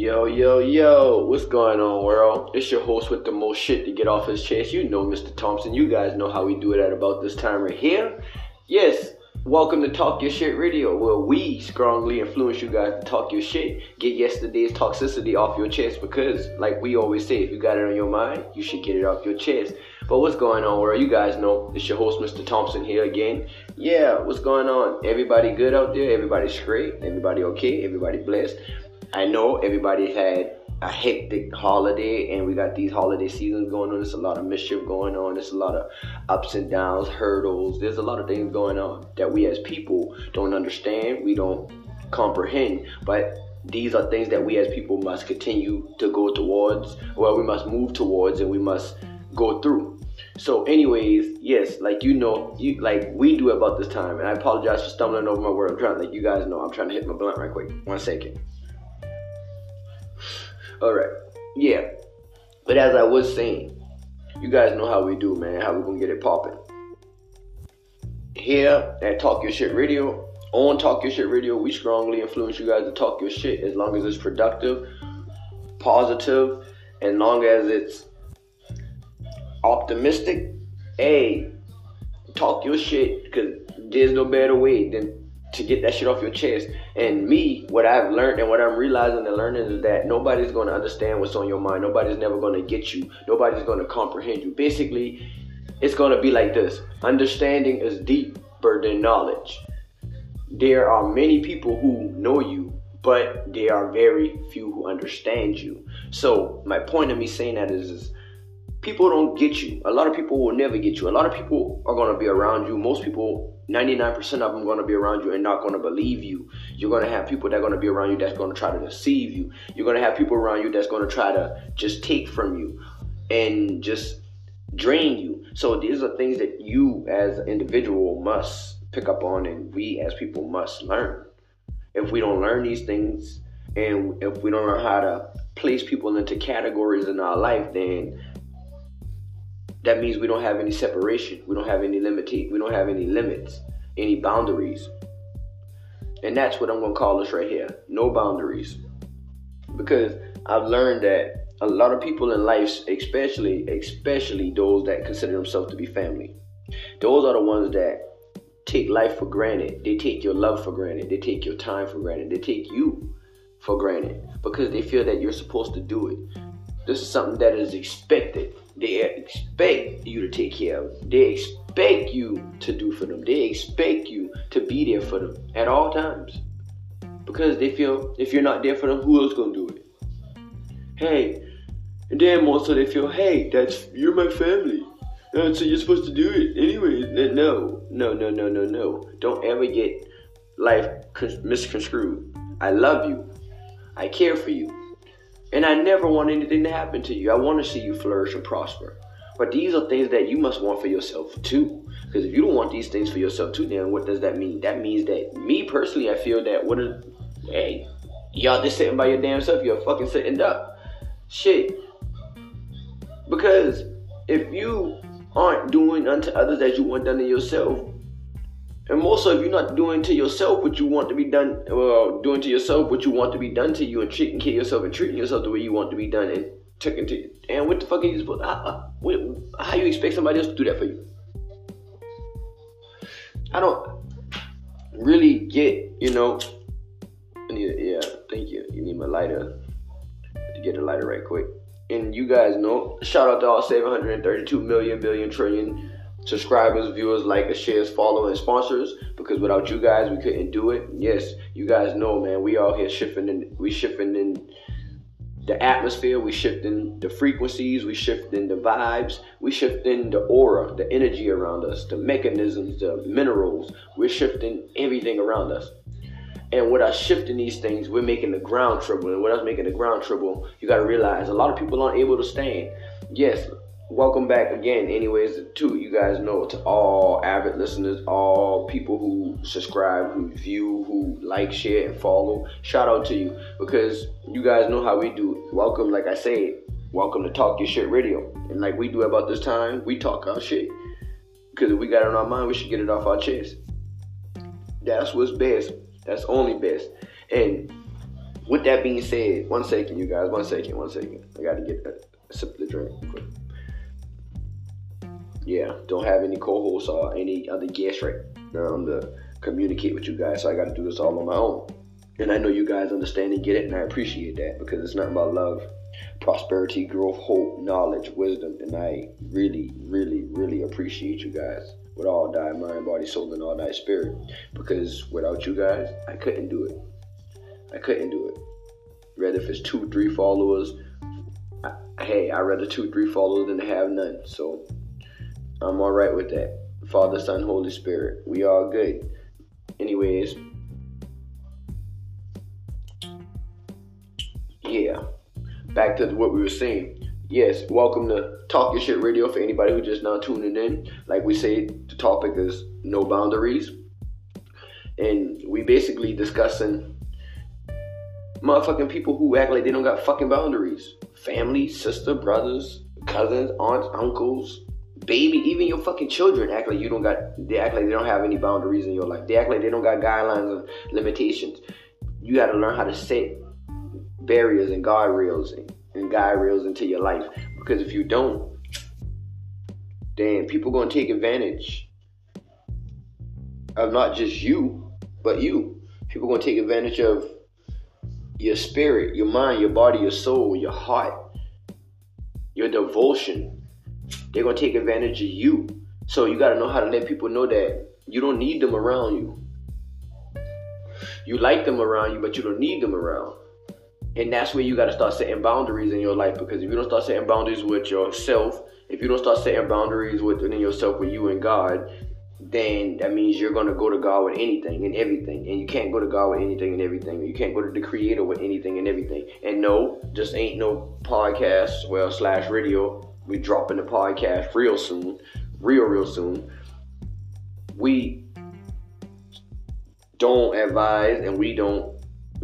Yo, yo, yo, what's going on, world? It's your host with the most shit to get off his chest. You know, Mr. Thompson. You guys know how we do it at about this time right here. Yes, welcome to Talk Your Shit Radio, where we strongly influence you guys to talk your shit. Get yesterday's toxicity off your chest because, like we always say, if you got it on your mind, you should get it off your chest. But what's going on, world? You guys know it's your host, Mr. Thompson, here again. Yeah, what's going on? Everybody good out there? Everybody straight? Everybody okay? Everybody blessed? I know everybody had a hectic holiday and we got these holiday seasons going on. There's a lot of mischief going on. There's a lot of ups and downs, hurdles. There's a lot of things going on that we as people don't understand. We don't comprehend. But these are things that we as people must continue to go towards, well, we must move towards and we must go through. So, anyways, yes, like you know, you like we do about this time, and I apologize for stumbling over my word. I'm trying, like you guys know, I'm trying to hit my blunt right quick. One second. All right. Yeah. But as I was saying, you guys know how we do, man. How we gonna get it popping. Here at Talk Your Shit Radio, on Talk Your Shit Radio, we strongly influence you guys to talk your shit as long as it's productive, positive, and long as it's optimistic. Hey, talk your shit because there's no better way than to get that shit off your chest. And me, what I've learned and what I'm realizing and learning is that nobody's to understand what's on your mind. Nobody's never to get you. Nobody's to comprehend you. Basically, it's to be like this understanding is deeper than knowledge. There are many people who know you, but there are very few who understand you. So, my point of me saying that is, is people don't get you. A lot of people will never get you. A lot of people are to be around you. Most people 99% of them going to be around you and not going to believe you. You're going to have people that are going to be around you that's going to try to deceive you. You're going to have people around you that's going to try to just take from you and just drain you. So these are things that you as an individual must pick up on and we as people must learn. If we don't learn these things and if we don't know how to place people into categories in our life, then that means we don't have any separation. We don't have any limiting. We don't have any limits, any boundaries. And that's what I'm gonna call us right here. No boundaries. Because I've learned that a lot of people in life, especially especially those that consider themselves to be family, those are the ones that take life for granted. They take your love for granted. They take your time for granted. They take you for granted because they feel that you're supposed to do it. This is something that is expected. They expect you to take care of them. They expect you to do for them. They expect you to be there for them at all times. Because they feel if you're not there for them, who else gonna do it? Hey, and then also they feel, hey, that's you're my family. Uh, so you're supposed to do it anyway. No, no, no, no, no, no. Don't ever get life misconstrued. I love you. I care for you. And I never want anything to happen to you. I want to see you flourish and prosper. But these are things that you must want for yourself too. Because if you don't want these things for yourself too, then what does that mean? That means that me personally, I feel that what is, hey, y'all just sitting by your damn self, you're fucking sitting up. Shit. Because if you aren't doing unto others as you want done to yourself, and more so, if you're not doing to yourself what you want to be done, well, doing to yourself what you want to be done to you, and taking care yourself and treating yourself the way you want to be done, and taking to you. And what the fuck are you supposed? How, uh, how you expect somebody else to do that for you? I don't really get, you know. I need, a, yeah, thank you. You need my lighter to get a lighter right quick. And you guys know, shout out to all 732 million billion trillion subscribers, viewers, likers, shares, followers, sponsors. Because without you guys, we couldn't do it. Yes, you guys know, man. We all here shifting and we shifting in the atmosphere. We shifting the frequencies. We shifting the vibes. We shifting the aura, the energy around us, the mechanisms, the minerals. We're shifting everything around us. And with us shifting these things, we're making the ground tremble. And with us making the ground tremble, you got to realize a lot of people aren't able to stand. Yes, welcome back again. Anyways to you guys know to all avid listeners all people who subscribe who view who like share and follow shout out to you. Because you guys know how we do. Welcome like i said welcome to talk your shit radio. And like we do about this time we talk our shit. Because if we got it on our mind we should get it off our chest. That's what's best. That's only best. And with that being said, one second, you guys, one second, one second. I gotta get a sip of the drink. Yeah, don't have any co-hosts or any other guests right now to communicate with you guys, so I gotta do this all on my own. And I know you guys understand and get it, and I appreciate that because it's not about love, prosperity, growth, hope, knowledge, wisdom, and I really, really, really appreciate you guys with all thy mind, body, soul, and all thy spirit. Because without you guys, I couldn't do it. I couldn't do it. Rather if it's two, three followers, I, hey, I'd rather two, three followers than have none. So I'm all right with that. Father, Son, Holy Spirit, we all good. Anyways, yeah, back to what we were saying. Yes, welcome to Talk Your Shit Radio for anybody who just now tuning in. Like we say, the topic is no boundaries, and we basically discussing motherfucking people who act like they don't got fucking boundaries. Family, sister, brothers, cousins, aunts, uncles, baby, even your fucking children act like you don't got. They act like they don't have any boundaries in your life. They act like they don't got guidelines and limitations. You got to learn how to set barriers and guardrails and, and guide rails into your life. Because if you don't, then people gonna take advantage of not just you, but you. People gonna take advantage of your spirit, your mind, your body, your soul, your heart, your devotion. They're gonna take advantage of you. So you gotta know how to let people know that you don't need them around you. You like them around you, but you don't need them around. And that's where you gotta start setting boundaries in your life because if you don't start setting boundaries with yourself, if you don't start setting boundaries within yourself with you and God, then that means you're to go to God with anything and everything. And you can't go to God with anything and everything. You can't go to the Creator with anything and everything. And no, just ain't no podcast, well, slash radio. We dropping the podcast real soon, real, real soon. We don't advise and we don't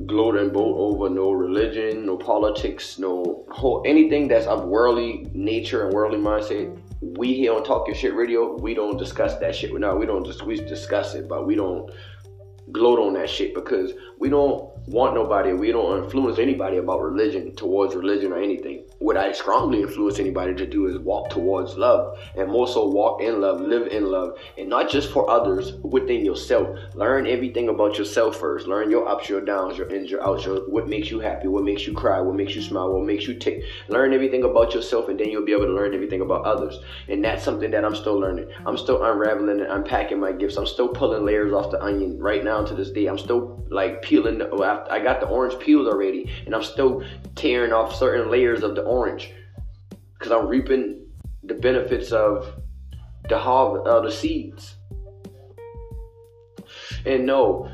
gloat and boat over no religion, no politics, no whole, anything that's of worldly nature and worldly mindset we here on Talk Your Shit Radio, we don't discuss that shit. No, we don't just we discuss it, but we don't gloat on that shit because we don't want nobody, we don't influence anybody about religion, towards religion or anything. What I strongly influence anybody to do is walk towards love and more so walk in love, live in love, and not just for others, within yourself. Learn everything about yourself first. Learn your ups, your downs, your ins, your outs, your, what makes you happy, what makes you cry, what makes you smile, what makes you tick. Learn everything about yourself, and then you'll be able to learn everything about others. And that's something that I'm still learning. I'm still unraveling and unpacking my gifts. I'm still pulling layers off the onion right now to this day. I'm still like peeling. The, I got the orange peeled already, and I'm still tearing off certain layers of the orange because I'm reaping the benefits of the harvest, uh, the seeds. And no,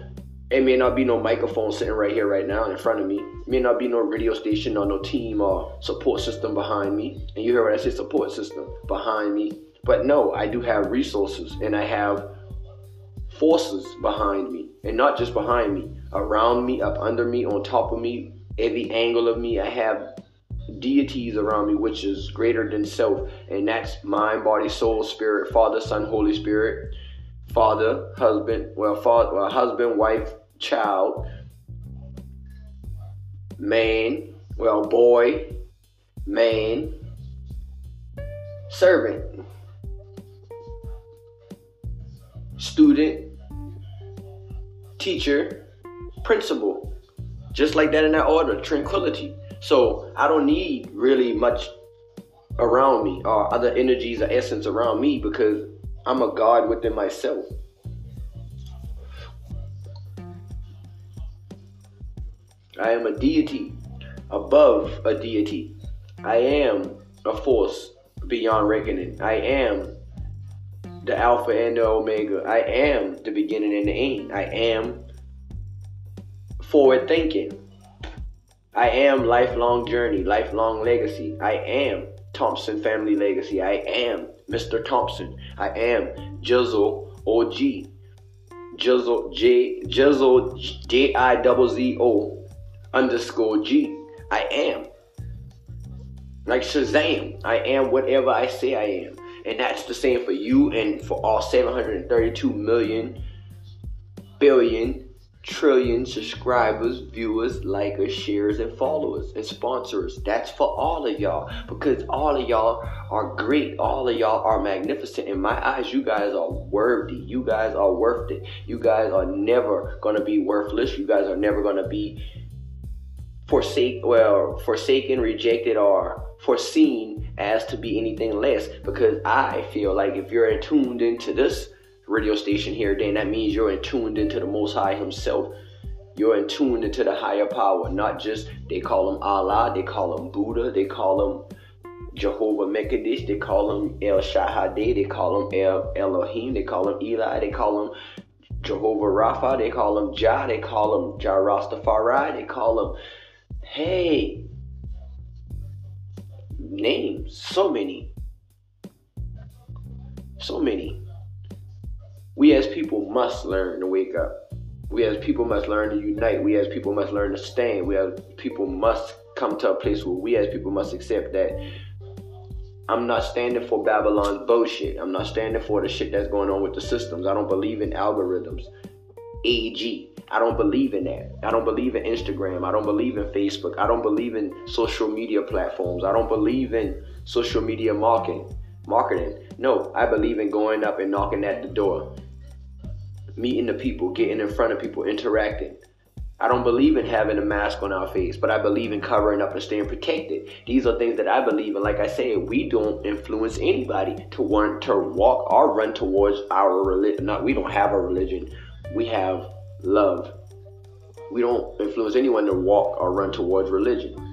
it may not be no microphone sitting right here, right now, in front of me. It may not be no radio station or no team or support system behind me. And you hear what I say, support system behind me. But no, I do have resources, and I have forces behind me, and not just behind me, around me, up under me, on top of me, every angle of me. I have deities around me, which is greater than self, and that's mind, body, soul, spirit, Father, Son, Holy Spirit, Father, husband, well, father, well, husband, wife, child, man, well, boy, man, servant, student, teacher, principal. Just like that in that order, tranquility. So I don't need really much around me or other energies or essence around me because I'm a God within myself. I am a deity above a deity. I am a force beyond reckoning. I am the Alpha and the Omega. I am the beginning and the end. I am forward thinking. I am lifelong journey, lifelong legacy. I am Thompson family legacy. I am Mr. Thompson. I am Jizzle OG. Jizzle J Jizzle J I double Z O underscore G. I am. Like Shazam. I am whatever I say I am. And that's the same for you and for all 732 million billion trillion subscribers, viewers, likers, shares, and followers and sponsors. That's for all of y'all because all of y'all are great. All of y'all are magnificent. In my eyes, you guys are worthy. You guys are worth it. You guys are never gonna be worthless. You guys are never gonna be forsake well forsaken, rejected, or foreseen as to be anything less. Because I feel like if you're tuned into this radio station here, then that means you're in tuned into the Most High Himself. You're in tuned into the higher power, not just they call him Allah, they call him Buddha, they call him Jehovah Mekadesh, they call him El Shaddai, they call him El Elohim, they call him Eli, they call him Jehovah Rapha, they call him Jah, they call him Jah Rastafari, they call him Hey names, so many. So many we as people must learn to wake up. We as people must learn to unite. We as people must learn to stand. We as people must come to a place where we as people must accept that I'm not standing for Babylon's bullshit. I'm not standing for the shit that's going on with the systems. I don't believe in algorithms. AG. I don't believe in that. I don't believe in Instagram. I don't believe in Facebook. I don't believe in social media platforms. I don't believe in social media marketing. Marketing. No, I believe in going up and knocking at the door meeting the people, getting in front of people, interacting. I don't believe in having a mask on our face, but I believe in covering up and staying protected. These are things that I believe in. Like I said, we don't influence anybody to want to walk or run towards our religion. Not we don't have a religion. We have love. We don't influence anyone to walk or run towards religion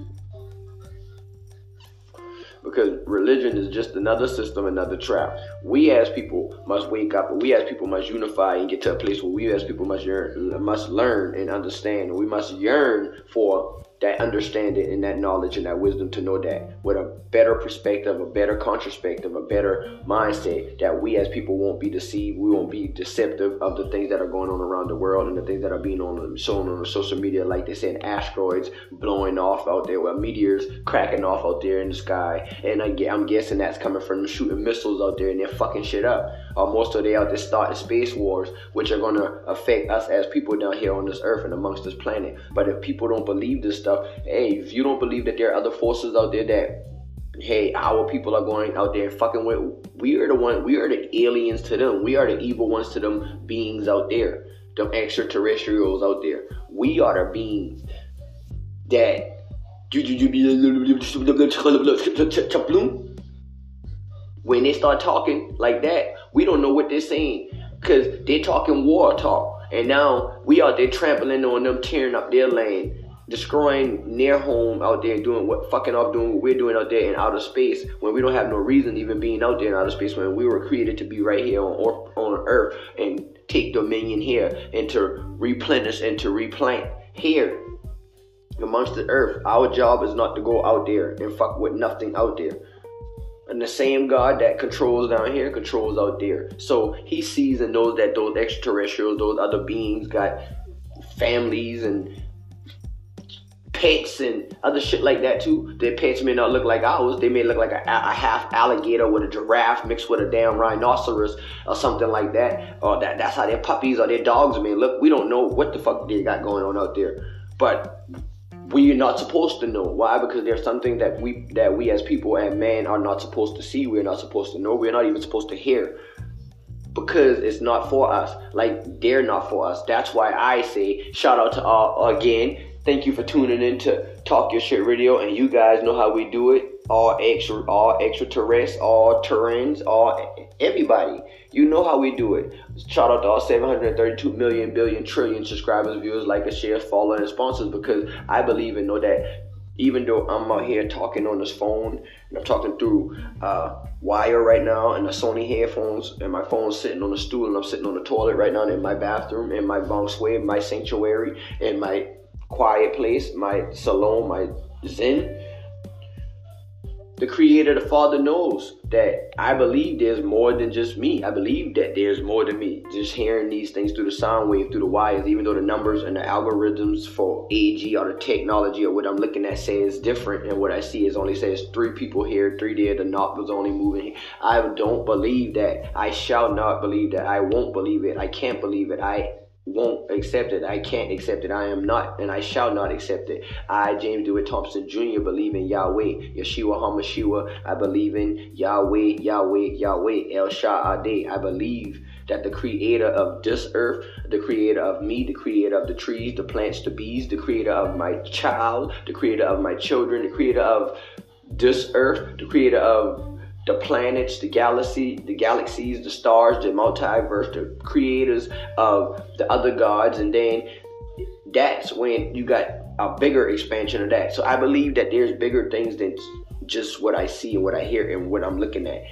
because religion is just another system, another trap. We as people must wake up, and we as people must unify and get to a place where we as people must yearn, must learn and understand. We must yearn for that understanding and that knowledge and that wisdom to know that with a better perspective, a better contraspective, a better mindset, that we as people won't be deceived, we won't be deceptive of the things that are going on around the world and the things that are being on shown on social media, like they said, asteroids blowing off out there, well, meteors cracking off out there in the sky, and I, I'm guessing that's coming from them shooting missiles out there and they're fucking shit up. Most of they out there starting space wars, which are gonna affect us as people down here on this earth and amongst this planet. But if people don't believe this stuff, hey, if you don't believe that there are other forces out there that hey, our people are going out there and fucking with. We are the one. We are the aliens to them. We are the evil ones to them beings out there. Them extraterrestrials out there. We are the beings that. When they start talking like that, we don't know what they're saying because they're talking war talk, and now we out there trampling on them, tearing up their land destroying their home out there doing what fucking off doing what we're doing out there in outer space when we don't have no reason even being out there in outer space when we were created to be right here on on earth and take dominion here and to replenish and to replant here amongst the earth. Our job is not to go out there and fuck with nothing out there and the same God that controls down here controls out there. So he sees and knows that those extraterrestrials, those other beings got families and pets and other shit like that too. Their pets may not look like ours. They may look like a, a, half alligator with a giraffe mixed with a damn rhinoceros or something like that. Or that that's how their puppies or their dogs may look. We don't know what the fuck they got going on out there. But we're not supposed to know. Why? Because there's something that we that we as people and men are not supposed to see. We're not supposed to know. We're not even supposed to hear because it's not for us. Like they're not for us. That's why I say shout out to all again Thank you for tuning in to Talk Your Shit Radio, and you guys know how we do it. All extra, all extraterrestrials, all terrains, all everybody. You know how we do it. Shout out to all 732 million, billion, trillion subscribers, viewers, likers, shares, followers, and sponsors because I believe and know that even though I'm out here talking on this phone and I'm talking through uh, wire right now and the Sony headphones and my phone's sitting on the stool and I'm sitting on the toilet right now in my bathroom in my bunk suite, my sanctuary, in my quiet place, my salon, my zen. The Creator, the Father knows that I believe there's more than just me. I believe that there's more than me. Just hearing these things through the sound wave, through the wires, even though the numbers and the algorithms for AG or the technology or what I'm looking at say is different, and what I see is only says three people here, three there, the knot was only moving. I don't believe that. I shall not believe that. I won't believe it. I can't believe it. I won't accept it. I can't accept it. I am not, and I shall not accept it. I, James Dewitt Thompson Jr., believe in Yahweh, Yeshua HaMashiach. I believe in Yahweh, Yahweh, Yahweh, El Shaddai. I believe that the creator of this earth, the creator of me, the creator of the trees, the plants, the bees, the creator of my child, the creator of my children, the creator of this earth, the creator of the planets, the galaxy, the galaxies, the stars, the multiverse, the creators of the other gods, and then that's when you got a bigger expansion of that. So I believe that there's bigger things than just what I see and what I hear and what I'm looking at.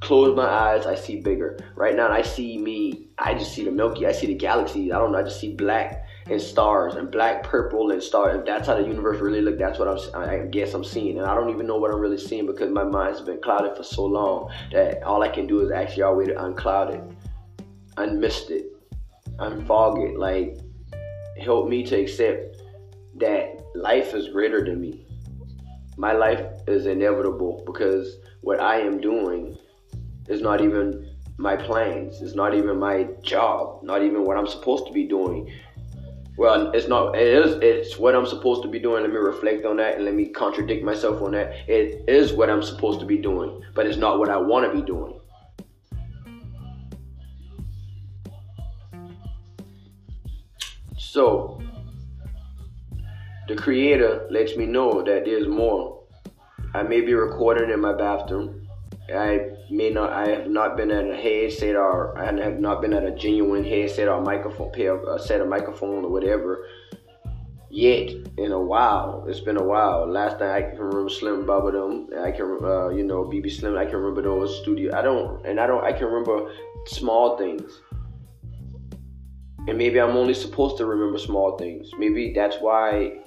Close my eyes, I see bigger. Right now, I see me. I just see the Milky. I see the galaxies. I don't know. I just see black and stars and black, purple, and stars. If that's how the universe really look, that's what I'm. I guess I'm seeing, and I don't even know what I'm really seeing because my mind's been clouded for so long that all I can do is ask Yahweh to uncloud it, unmist it, unfog it. Like, help me to accept that life is greater than me. My life is inevitable because what I am doing is not even my plans. It's not even my job. Not even what I'm supposed to be doing. Well, it's not. It is. It's what I'm supposed to be doing. Let me reflect on that and let me contradict myself on that. It is what I'm supposed to be doing, but it's not what I want to be doing. So, the Creator lets me know that there's more. I may be recording in my bathroom. I may not. I have not been at a headset or I have not been at a genuine headset or microphone, pair, a set of microphone or whatever yet in a while. It's been a while. Last time I can remember Slim Baba them. I can, uh, you know, BB Slim. I can remember those studio. I don't, and I don't. I can remember small things. And maybe I'm only supposed to remember small things. Maybe that's why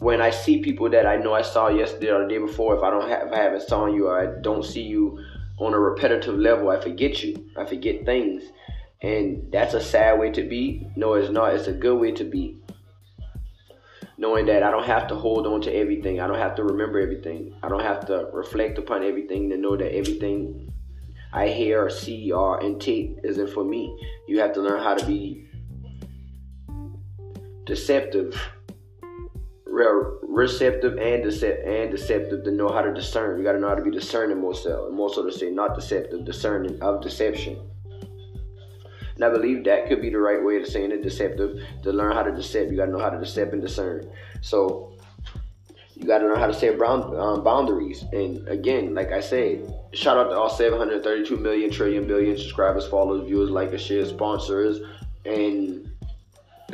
when I see people that I know I saw yesterday or the day before, if I don't have, if I haven't saw you or I don't see you on a repetitive level, I forget you. I forget things, and that's a sad way to be. No, it's not. It's a good way to be. Knowing that I don't have to hold on to everything. I don't have to remember everything. I don't have to reflect upon everything to know that everything I hear or see or intake isn't for me. You have to learn how to be deceptive receptive and and deceptive to know how to discern. You got to know how to be discerning more so, more so to say, not deceptive, discerning of deception. And I believe that could be the right way of saying it, deceptive. To learn how to decept, you got to know how to decept and discern. So you got to learn how to set um, boundaries. And again, like I said, shout out to all 732 million trillion billion subscribers, followers, viewers, likers, shares, sponsors, and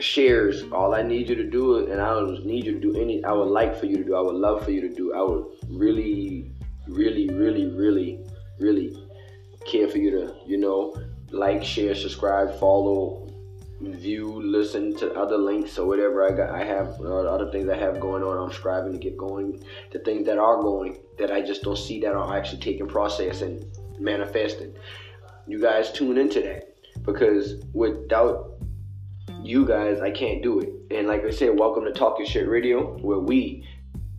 shares. All I need you to do, and I don't need you to do any. I would like for you to do. I would love for you to do. I would really, really, really, really, really care for you to, you know, like, share, subscribe, follow, view, listen to other links or whatever I got. I have uh, other things I have going on. I'm striving to get going. The things that are going that I just don't see that are actually taking process and manifesting. You guys tune into that because without you guys, I can't do it. And like I said, welcome to Talk Your Shit Radio, where we,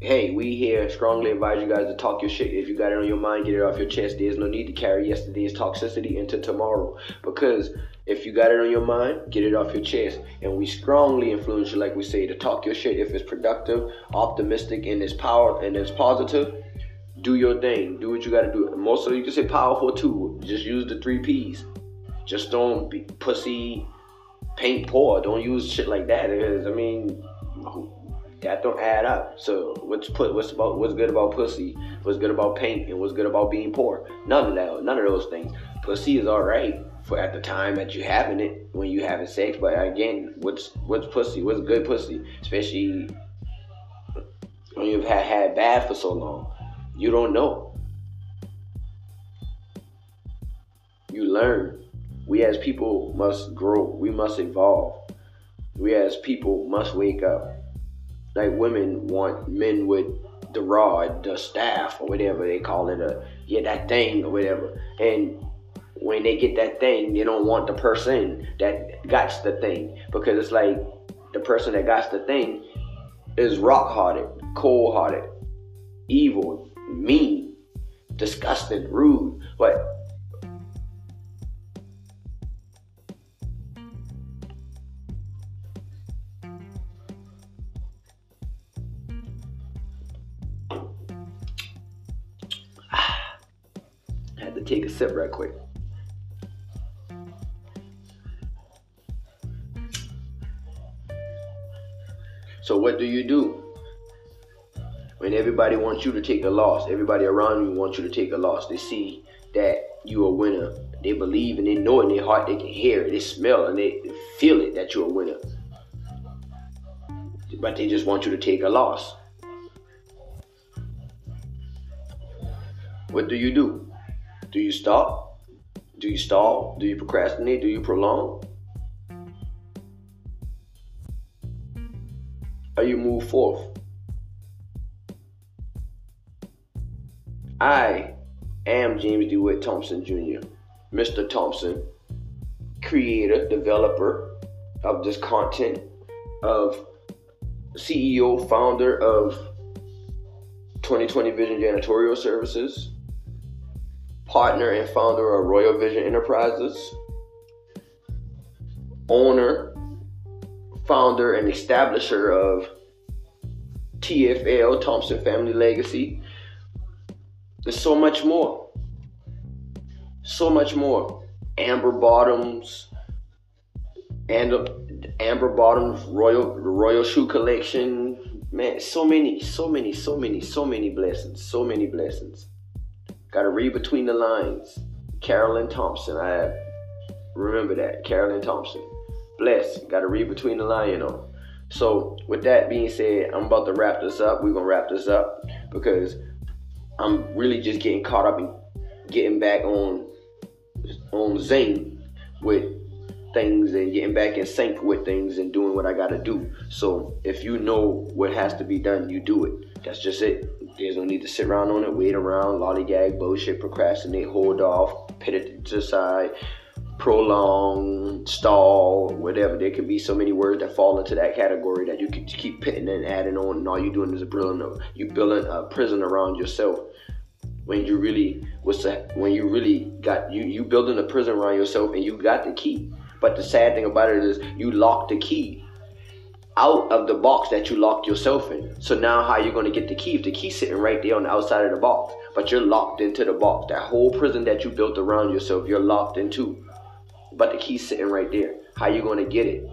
hey, we here strongly advise you guys to talk your shit. If you got it on your mind, get it off your chest. There's no need to carry yesterday's toxicity into tomorrow because if you got it on your mind, get it off your chest. And we strongly influence you, like we say, to talk your shit if it's productive, optimistic, and it's power and it's positive. Do your thing. Do what you gotta do. Most of you can say powerful too. Just use the three P's. Just don't be pussy, paint poor. Don't use shit like that because I mean that don't add up. So what's put what's about what's good about pussy? What's good about paint and what's good about being poor? None of that. None of those things. Pussy is all right for at the time that you're having it when you having sex. But again, what's what's pussy? What's good pussy? Especially when you've had had bad for so long, you don't know. You learn. We as people must grow. We must evolve. We as people must wake up. Like women want men with the rod, the staff, or whatever they call it, uh, a yeah, that thing or whatever. And when they get that thing, they don't want the person that got the thing because it's like the person that got the thing is rock hearted, cold hearted, evil, mean, disgusting, rude. But take a sip right quick. So what do you do? When everybody wants you to take a loss, everybody around you wants you to take a loss. They see that you're a winner. They believe and they know in their heart, they can hear it, they smell and they feel it that you're a winner. But they just want you to take a loss. What do you do? Do you stop? Do you stall? Do you procrastinate? Do you prolong? Or you move forth? I am James DeWitt Thompson Jr., Mr. Thompson, creator, developer of this content, of CEO, founder of 2020 Vision Janitorial Services, partner and founder of Royal Vision Enterprises, owner, founder, and establisher of TFL, Thompson Family Legacy. There's so much more. So much more. Amber Bottoms, and Amber Bottoms Royal Royal Shoe Collection. Man, so many, so many, so many, so many blessings, so many blessings. Got to read between the lines. Carolyn Thompson. I remember that. Carolyn Thompson. Bless. Got to read between the lines, you know. So, with that being said, I'm about to wrap this up. We're going to wrap this up because I'm really just getting caught up in getting back on on Zing with things and getting back in sync with things and doing what I got to do. So, if you know what has to be done, you do it. That's just it. There's no need to sit around on it, wait around, lollygag, bullshit, procrastinate, hold off, put it to the side, prolong, stall, whatever. There could be so many words that fall into that category that you can keep putting and adding on, and all you're doing is building a, you building a prison around yourself. When you really what's that? When you really got you you building a prison around yourself and you got the key. But the sad thing about it is you locked the key out of the box that you locked yourself in. So now how you to get the key if the key's sitting right there on the outside of the box, but you're locked into the box. That whole prison that you built around yourself, you're locked into. But the key's sitting right there. How you to get it?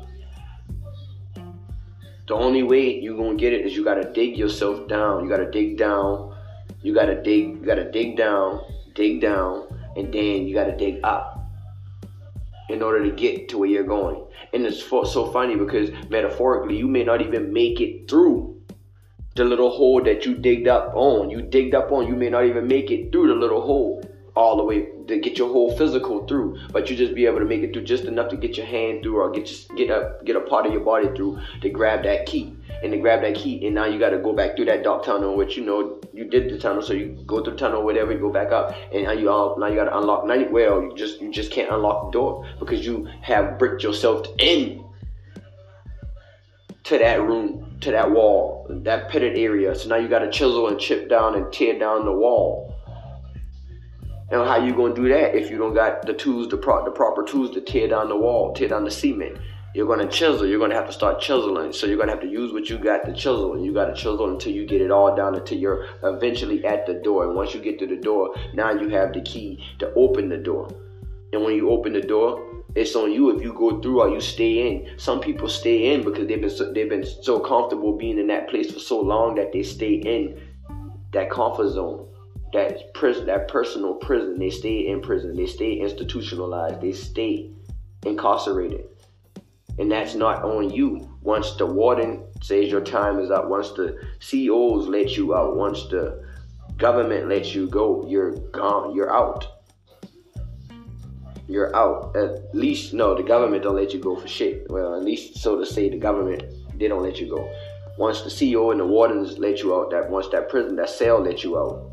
The only way you're going to get it is you got to dig yourself down. You got to dig down. You got to dig you got to dig down, dig down, and then you got to dig up in order to get to where you're going. And it's so funny because metaphorically, you may not even make it through the little hole that you digged up on. You digged up on, you may not even make it through the little hole all the way to get your whole physical through, but you just be able to make it through just enough to get your hand through or get your, get a get a part of your body through to grab that key and to grab that key. And now you got to go back through that dark tunnel, which you know you did the tunnel, so you go through the tunnel, whatever, you go back up, and now you all now you got to unlock. Now, well, you just you just can't unlock the door because you have bricked yourself in to that room, to that wall, that pitted area. So now you got to chisel and chip down and tear down the wall and how you gonna do that if you don't got the tools, the, pro- the proper tools to tear down the wall, tear down the cement? You're gonna chisel. You're gonna have to start chiseling. So you're gonna have to use what you got to chisel, and you got to chisel until you get it all down until you're eventually at the door. And once you get to the door, now you have the key to open the door. And when you open the door, it's on you if you go through or you stay in. Some people stay in because they've been so, they've been so comfortable being in that place for so long that they stay in that comfort zone that prison, that personal prison. They stay in prison. They stay institutionalized. They stay incarcerated. And that's not on you. Once the warden says your time is up, once the CEOs let you out, once the government lets you go, you're gone. You're out. You're out. At least, no, the government don't let you go for shit. Well, at least, so to say, the government, they don't let you go. Once the CEO and the wardens let you out, that once that prison, that cell let you out,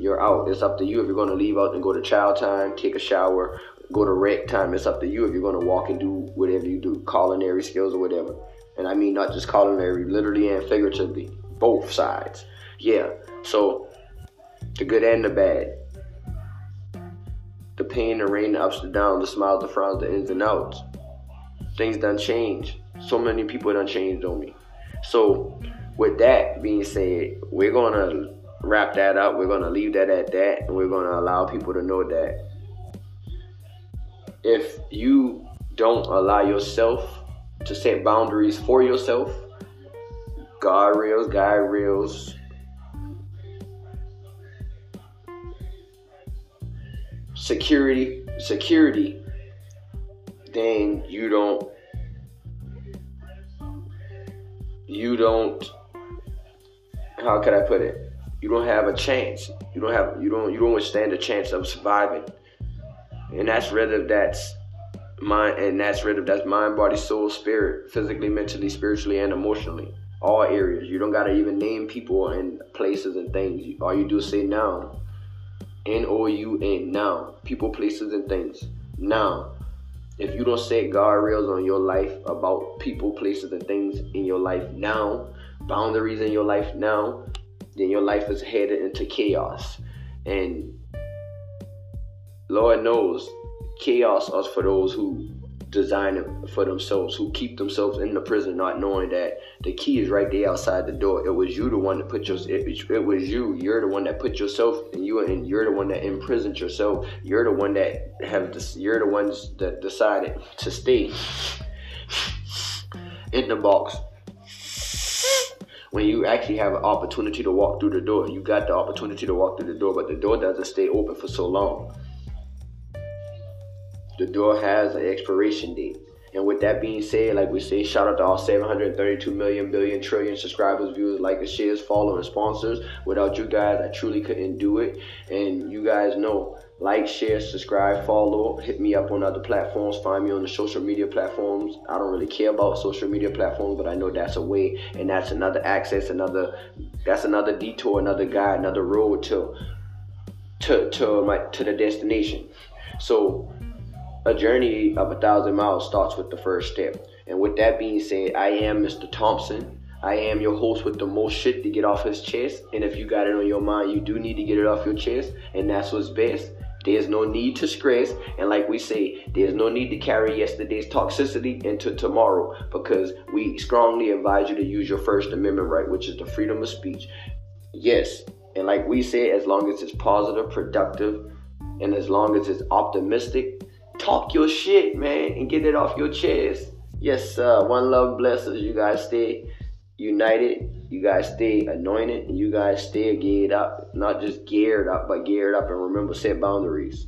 you're out. It's up to you if you're going to leave out and go to child time, take a shower, go to rec time. It's up to you if you're going to walk and do whatever you do, culinary skills or whatever. And I mean not just culinary, literally and figuratively, both sides. Yeah. So the good and the bad, the pain, the rain, the ups, the downs, the smiles, the frowns, the ins and outs. Things done change. So many people done changed on me. So with that being said, we're gonna wrap that up. We're gonna leave that at that, and we're gonna allow people to know that if you don't allow yourself to set boundaries for yourself, guardrails, guide rails, security, security, then you don't you don't how could I put it? You don't have a chance. You don't have you don't you don't stand a chance of surviving. And that's whether that's mind and that's whether that's mind, body, soul, spirit, physically, mentally, spiritually, and emotionally. All areas. You don't gotta even name people and places and things. All you do is say now. N O U N now. People, places, and things. Now. If you don't set guardrails on your life about people, places, and things in your life now, boundaries in your life now, then your life is headed into chaos. And Lord knows, chaos is for those who design it for themselves, who keep themselves in the prison, not knowing that the key is right there outside the door. It was you the one that put your it, it was you. You're the one that put yourself and you and you're the one that imprisoned yourself. You're the one that have. You're the ones that decided to stay in the box when you actually have an opportunity to walk through the door. You got the opportunity to walk through the door, but the door doesn't stay open for so long. The door has an expiration date. And with that being said, like we say, shout out to all 732 million, billion, trillion subscribers, viewers, likers, shares, followers, sponsors. Without you guys, I truly couldn't do it. And you guys know, like, share, subscribe, follow, hit me up on other platforms, find me on the social media platforms. I don't really care about social media platforms, but I know that's a way, and that's another access, another that's another detour, another guide, another road to to to my to the destination. So a journey of a thousand miles starts with the first step. And with that being said, I am Mr. Thompson. I am your host with the most shit to get off his chest. And if you got it on your mind, you do need to get it off your chest. And that's what's best. There's no need to stress. And like we say, there's no need to carry yesterday's toxicity into tomorrow because we strongly advise you to use your First Amendment right, which is the freedom of speech. Yes. And like we say, as long as it's positive, productive, and as long as it's optimistic, talk your shit, man, and get it off your chest. Yes, uh, one love blesses. You guys stay united. You guys stay anointed. And you guys stay geared up. Not just geared up, but geared up. And remember, set boundaries.